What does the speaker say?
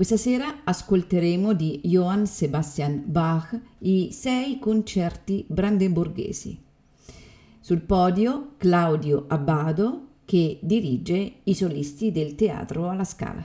Questa sera ascolteremo di Johann Sebastian Bach i sei concerti brandenburghesi. Sul podio Claudio Abbado che dirige i solisti del Teatro alla Scala.